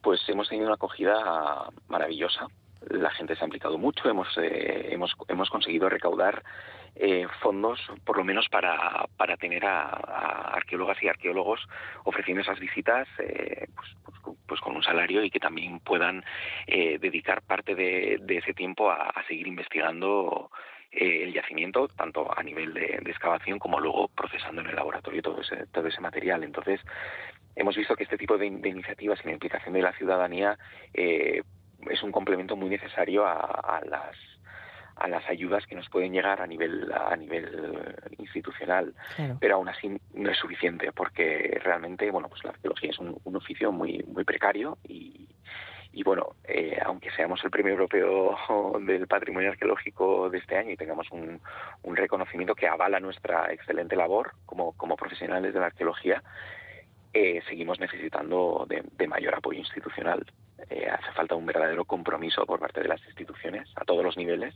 Pues hemos tenido una acogida maravillosa. La gente se ha implicado mucho, hemos, eh, hemos, hemos conseguido recaudar eh, fondos, por lo menos para, para tener a, arqueólogas y arqueólogos ofreciendo esas visitas eh, pues, pues, pues, con un salario y que también puedan dedicar parte de, ese tiempo a, seguir investigando el yacimiento, tanto a nivel de, de, excavación como luego procesando en el laboratorio todo ese, todo ese material. Entonces, hemos visto que este tipo de, iniciativas y la implicación de la ciudadanía eh, es un complemento muy necesario a, las a las ayudas que nos pueden llegar a nivel a nivel institucional. Pero aún así no es suficiente porque realmente bueno pues la arqueología es un, oficio muy muy precario y, y bueno, eh, aunque seamos el premio europeo del patrimonio arqueológico de este año y tengamos un, un reconocimiento que avala nuestra excelente labor como, como profesionales de la arqueología, eh, seguimos necesitando de, mayor apoyo institucional. Eh, hace falta un verdadero compromiso por parte de las instituciones a todos los niveles,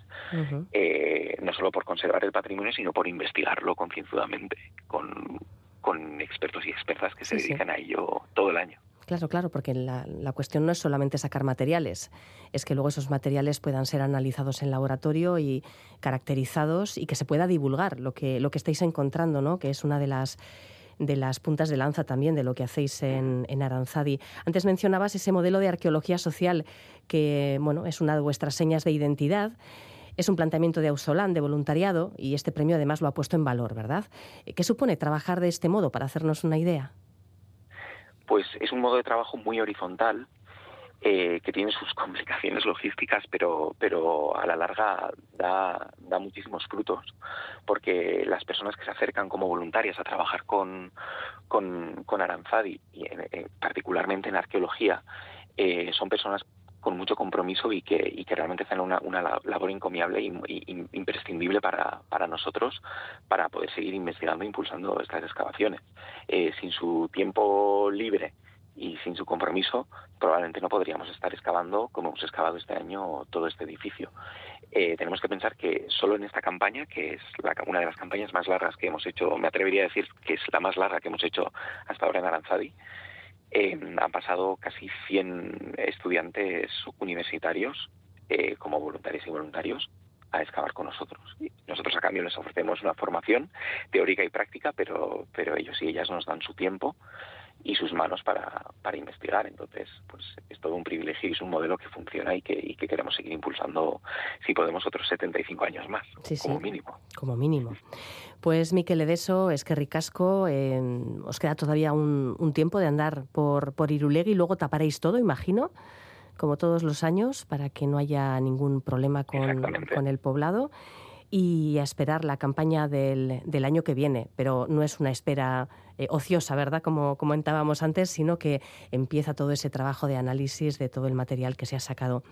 eh, no solo por conservar el patrimonio, sino por investigarlo concienzudamente con, con expertos y expertas que se dedican a ello todo el año. Claro, claro, porque la, la, cuestión no es solamente sacar materiales, es que luego esos materiales puedan ser analizados en laboratorio y caracterizados y que se pueda divulgar lo que, lo que estáis encontrando, ¿no? que es una de las de las puntas de lanza también de lo que hacéis en, en Aranzadi. Antes mencionabas ese modelo de arqueología social que bueno, es una de vuestras señas de identidad. Es un planteamiento de Ausolán, de voluntariado, y este premio además lo ha puesto en valor, ¿verdad? ¿Qué supone trabajar de este modo, para hacernos una idea? Pues es un modo de trabajo muy horizontal, eh, que tiene sus complicaciones logísticas, pero, pero a la larga da, da muchísimos frutos, porque las personas que se acercan como voluntarias a trabajar con, con, con Aranzadi, y particularmente en arqueología, eh, son personas con mucho compromiso y que, y que realmente hacen una, una labor encomiable y, imprescindible para, para, nosotros para poder seguir investigando e impulsando estas excavaciones. Eh, sin su tiempo libre y sin su compromiso probablemente no podríamos estar excavando como hemos excavado este año todo este edificio. Eh, tenemos que pensar que solo en esta campaña, que es una de las campañas más largas que hemos hecho, me atrevería a decir que es la más larga que hemos hecho hasta ahora en Aranzadi, eh, han pasado casi 100 estudiantes universitarios eh, como voluntarios y voluntarios a excavar con nosotros. Nosotros a cambio les ofrecemos una formación teórica y práctica, pero, pero ellos y ellas nos dan su tiempo y sus manos para, para investigar. Entonces, pues es todo un privilegio y es un modelo que funciona y que, y que queremos seguir impulsando, si podemos, otros 75 años más, como mínimo. Como mínimo. Pues Miquel Edeso, es que ricasco, eh, os queda todavía un, un, tiempo de andar por, por Irulegui y luego taparéis todo, imagino, como todos los años, para que no haya ningún problema con, con el poblado y a esperar la campaña del, del, año que viene. Pero no es una espera eh, ociosa, ¿verdad? Como comentábamos antes, sino que empieza todo ese trabajo de análisis de todo el material que se ha sacado.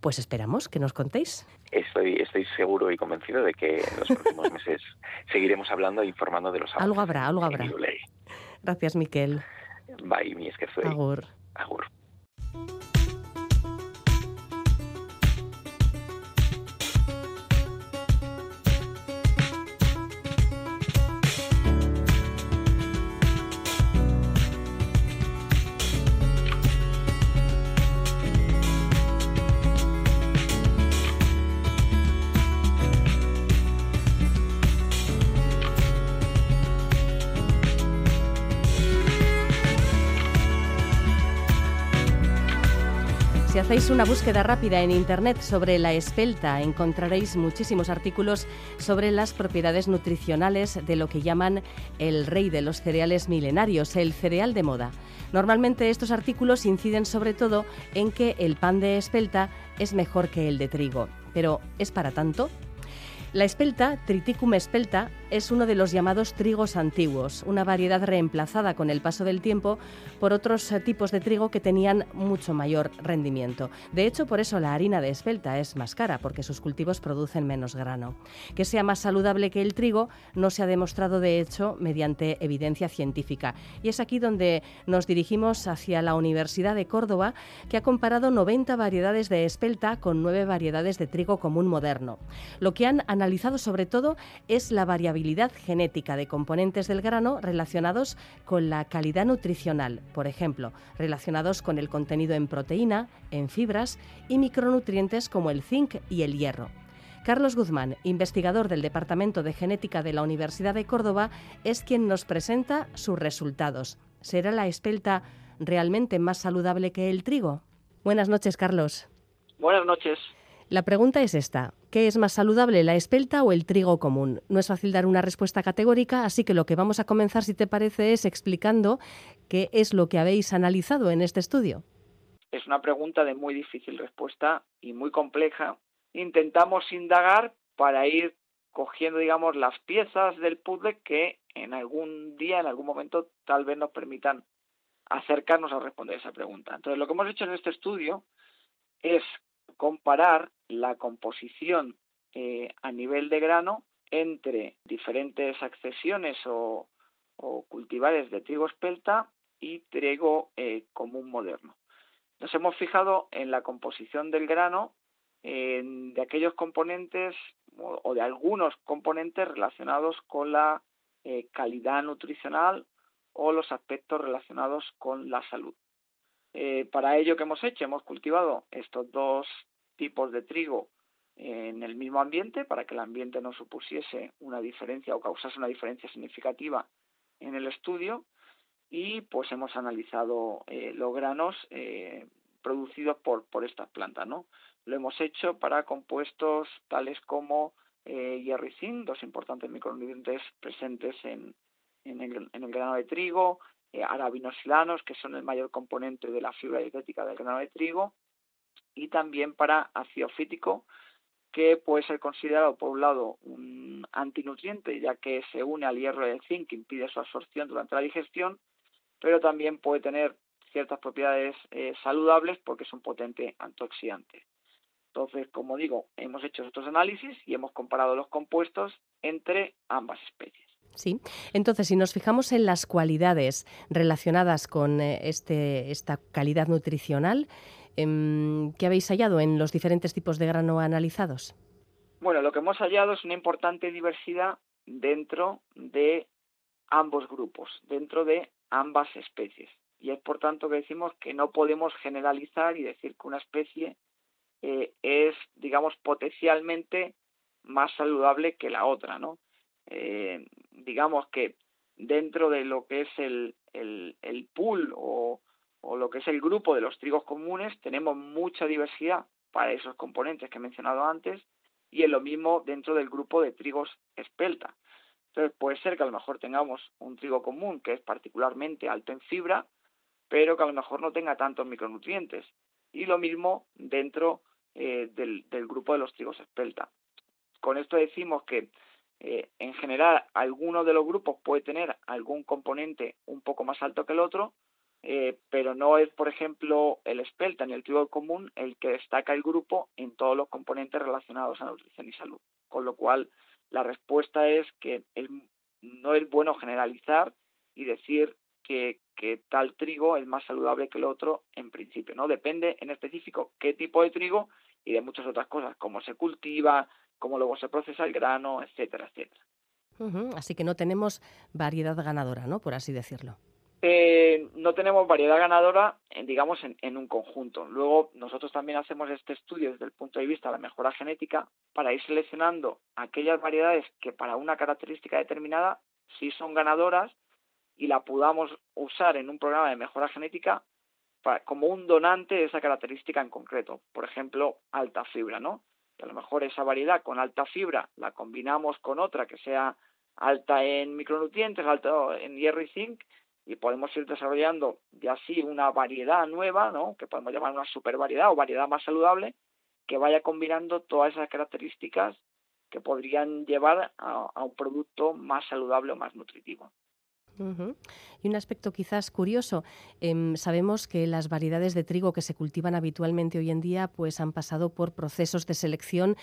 Pues esperamos que nos contéis. Estoy, estoy seguro y convencido de que en los próximos meses seguiremos hablando e informando de los avances. Algo habrá, algo habrá. Gracias, Miquel. Bye, mi es que soy. Agur. Agur. Hacéis una búsqueda rápida en Internet sobre la espelta, encontraréis muchísimos artículos sobre las propiedades nutricionales de lo que llaman el rey de los cereales milenarios, el cereal de moda. Normalmente estos artículos inciden sobre todo en que el pan de espelta es mejor que el de trigo. Pero ¿es para tanto? La espelta, Triticum espelta, es uno de los llamados trigos antiguos, una variedad reemplazada con el paso del tiempo por otros eh, tipos de trigo que tenían mucho mayor rendimiento. De hecho, por eso la harina de espelta es más cara, porque sus cultivos producen menos grano. Que sea más saludable que el trigo no se ha demostrado, de hecho, mediante evidencia científica. Y es aquí donde nos dirigimos hacia la Universidad de Córdoba, que ha comparado 90 variedades de espelta con 9 variedades de trigo común moderno. Lo que han analizado sobre todo es la variabilidad genética de componentes del grano relacionados con la calidad nutricional, por ejemplo, relacionados con el contenido en proteína, en fibras y micronutrientes como el zinc y el hierro. Carlos Guzmán, investigador del Departamento de Genética de la Universidad de Córdoba, es quien nos presenta sus resultados. ¿Será la espelta realmente más saludable que el trigo? Buenas noches, Carlos. Buenas noches. La pregunta es esta. ¿Qué es más saludable, la espelta o el trigo común? No es fácil dar una respuesta categórica, así que lo que vamos a comenzar, si te parece, es explicando qué es lo que habéis analizado en este estudio. Es una pregunta de muy difícil respuesta y muy compleja. Intentamos indagar para ir cogiendo, digamos, las piezas del puzzle que en algún día, en algún momento, tal vez nos permitan acercarnos a responder esa pregunta. Entonces, lo que hemos hecho en este estudio es comparar la composición eh, a nivel de grano entre diferentes accesiones o, cultivares de trigo espelta y trigo eh, común moderno. Nos hemos fijado en la composición del grano de aquellos componentes o, de algunos componentes relacionados con la eh, calidad nutricional o los aspectos relacionados con la salud. Eh, para ello, ¿qué hemos hecho? Hemos cultivado estos dos tipos de trigo en el mismo ambiente para que el ambiente no supusiese una diferencia o causase una diferencia significativa en el estudio y pues hemos analizado eh, los granos eh, producidos por, por estas plantas. ¿no? Lo hemos hecho para compuestos tales como eh, dos importantes micronutrientes presentes en, en el grano de trigo, eh, arabinosilanos, que son el mayor componente de la fibra dietética del grano de trigo, y también para ácido fítico, que puede ser considerado por un lado un antinutriente, ya que se une al hierro del zinc, que impide su absorción durante la digestión, pero también puede tener ciertas propiedades eh, saludables porque es un potente antioxidante. Entonces, como digo, hemos hecho estos análisis y hemos comparado los compuestos entre ambas especies. Sí, entonces si nos fijamos en las cualidades relacionadas con eh, este, esta calidad nutricional, em, ¿qué habéis hallado en los diferentes tipos de grano analizados? Bueno, lo que hemos hallado es una importante diversidad dentro de ambos grupos, dentro de ambas especies. Y es por tanto que decimos que no podemos generalizar y decir que una especie eh, es, digamos, potencialmente más saludable que la otra, ¿no? Eh, digamos que dentro de lo que es el, el, el pool o, o lo que es el grupo de los trigos comunes tenemos mucha diversidad para esos componentes que he mencionado antes y en lo mismo dentro del grupo de trigos espelta. Entonces puede ser que a lo mejor tengamos un trigo común que es particularmente alto en fibra, pero que a lo mejor no tenga tantos micronutrientes. Y lo mismo dentro eh, del, grupo de los trigos espelta. Con esto decimos que eh, en general alguno de los grupos puede tener algún componente un poco más alto que el otro, eh, pero no es, por ejemplo, el espelta ni el trigo común el que destaca el grupo en todos los componentes relacionados a nutrición y salud. Con lo cual, la respuesta es que no es bueno generalizar y decir que, que, tal trigo es más saludable que el otro en principio, ¿no? Depende en específico qué tipo de trigo y de muchas otras cosas, cómo se cultiva, cómo luego se procesa el grano, etcétera, etcétera. Así que no tenemos variedad ganadora, ¿no? Por así decirlo. Eh, no tenemos variedad ganadora, en, digamos, en, en, un conjunto. Luego, nosotros también hacemos este estudio desde el punto de vista de la mejora genética para ir seleccionando aquellas variedades que para una característica determinada sí son ganadoras y la podamos usar en un programa de mejora genética para, como un donante de esa característica en concreto. Por ejemplo, alta fibra, ¿no? Que a lo mejor esa variedad con alta fibra la combinamos con otra que sea alta en micronutrientes, alta en hierro y zinc, y podemos ir desarrollando ya así una variedad nueva, ¿no? que podemos llamar una super variedad o variedad más saludable, que vaya combinando todas esas características que podrían llevar a, a un producto más saludable o más nutritivo. Y un aspecto quizás curioso, eh, sabemos que las variedades de trigo que se cultivan habitualmente hoy en día pues han pasado por procesos de selección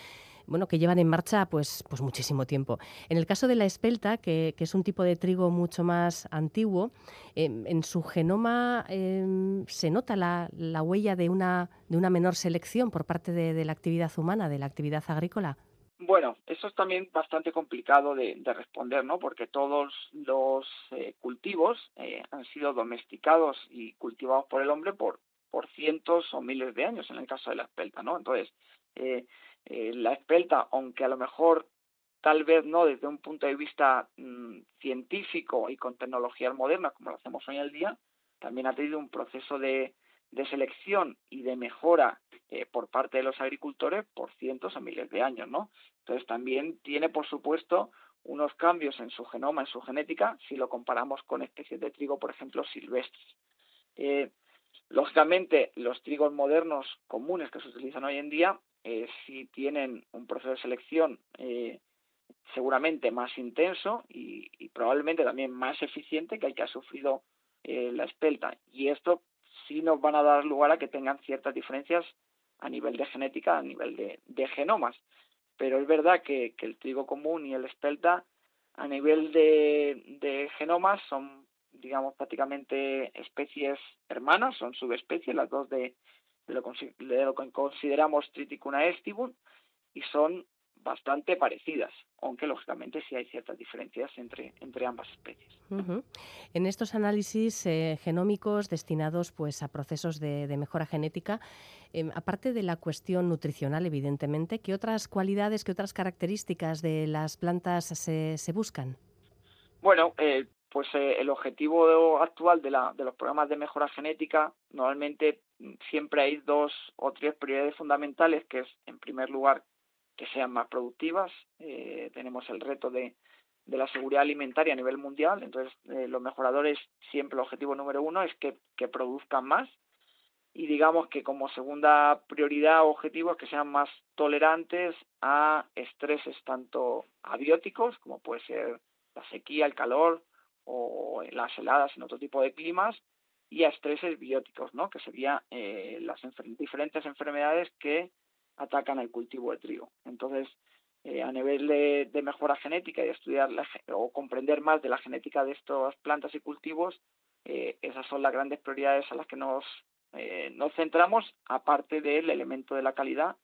bueno, que llevan en marcha pues, pues muchísimo tiempo. En el caso de la espelta, que, es un tipo de trigo mucho más antiguo, eh, en su genoma eh, se nota la, la, huella de una, de una menor selección por parte de la actividad humana, de la actividad agrícola. Bueno, eso es también bastante complicado de, de responder, ¿no? Porque todos los eh, cultivos eh, han sido domesticados y cultivados por el hombre por, por cientos o miles de años, en el caso de la espelta, ¿no? Entonces, eh, eh, la espelta, aunque a lo mejor tal vez no desde un punto de vista mmm, científico y con tecnologías modernas como lo hacemos hoy en día, también ha tenido un proceso de, de selección y de mejora eh, por parte de los agricultores por cientos o miles de años, ¿no? Entonces también tiene, por supuesto, unos cambios en su genoma, en su genética, si lo comparamos con especies de trigo, por ejemplo, silvestres. Eh, lógicamente, los trigos modernos comunes que se utilizan hoy en día, eh, sí tienen un proceso de selección eh, seguramente más intenso y, probablemente también más eficiente que el que ha sufrido la espelta. Y esto sí nos van a dar lugar a que tengan ciertas diferencias a nivel de genética, a nivel de, genomas. Pero es verdad que, el trigo común y el espelta a nivel de, genomas son, digamos, prácticamente especies hermanas, son subespecies, las dos de, de, lo, de lo que consideramos Triticuna estibum, y son bastante parecidas, aunque lógicamente sí hay ciertas diferencias entre, entre ambas especies. Uh -huh. En estos análisis eh, genómicos destinados pues, a procesos de, de mejora genética, eh, aparte de la cuestión nutricional, evidentemente, ¿qué otras cualidades, qué otras características de las plantas se, se buscan? Bueno, eh, pues eh, el objetivo actual de, la, de los programas de mejora genética, normalmente siempre hay dos o tres prioridades fundamentales, que es, en primer lugar, que sean más productivas. Eh, tenemos el reto de, de la seguridad alimentaria a nivel mundial. Entonces, eh, los mejoradores siempre el objetivo número uno es que, que produzcan más y digamos que como segunda prioridad o objetivo es que sean más tolerantes a estreses tanto abióticos como puede ser la sequía, el calor o las heladas en otro tipo de climas y a estreses bióticos, ¿no? que serían eh, las diferentes enfermedades que atacan el cultivo de trigo. Entonces, eh, a nivel de, mejora genética y estudiar o comprender más de la genética de estas plantas y cultivos, eh, esas son las grandes prioridades a las que nos, eh, nos centramos, aparte del elemento de la calidad,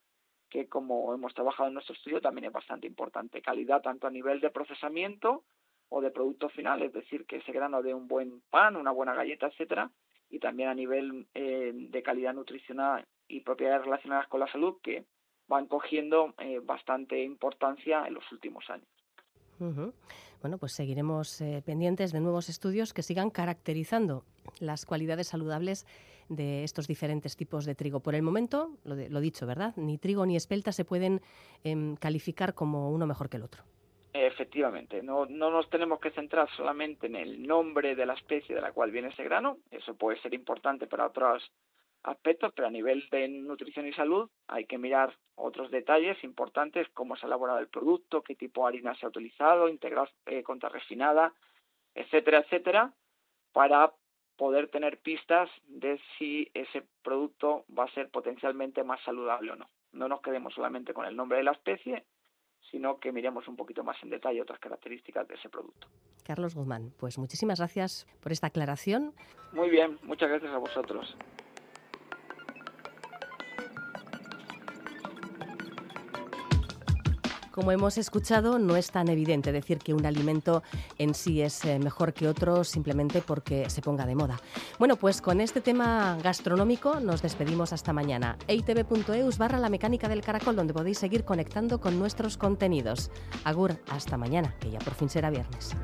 que como hemos trabajado en nuestro estudio también es bastante importante. Calidad tanto a nivel de procesamiento o de producto final, es decir, que ese grano de un buen pan, una buena galleta, etcétera, y también a nivel de calidad nutricional y propiedades relacionadas con la salud, que van cogiendo eh, bastante importancia en los últimos años. Bueno, pues seguiremos eh, pendientes de nuevos estudios que sigan caracterizando las cualidades saludables de estos diferentes tipos de trigo. Por el momento, lo, lo dicho, ¿verdad? Ni trigo ni espelta se pueden em, calificar como uno mejor que el otro. Efectivamente, no, no nos tenemos que centrar solamente en el nombre de la especie de la cual viene ese grano, eso puede ser importante para otros aspectos, pero a nivel de nutrición y salud hay que mirar otros detalles importantes, cómo se ha elaborado el producto, qué tipo de harina se ha utilizado, integral eh, contra refinada, etcétera, etcétera, para poder tener pistas de si ese producto va a ser potencialmente más saludable o no. No nos quedemos solamente con el nombre de la especie, sino que miremos un poquito más en detalle otras características de ese producto. Carlos Guzmán, pues muchísimas gracias por esta aclaración. Muy bien, muchas gracias a vosotros. Como hemos escuchado, no es tan evidente decir que un alimento en sí es eh, mejor que otro simplemente porque se ponga de moda. Bueno, pues con este tema gastronómico nos despedimos hasta mañana. eitv.eus barra la mecánica del caracol, donde podéis seguir conectando con nuestros contenidos. Agur, hasta mañana, que ya por fin será viernes.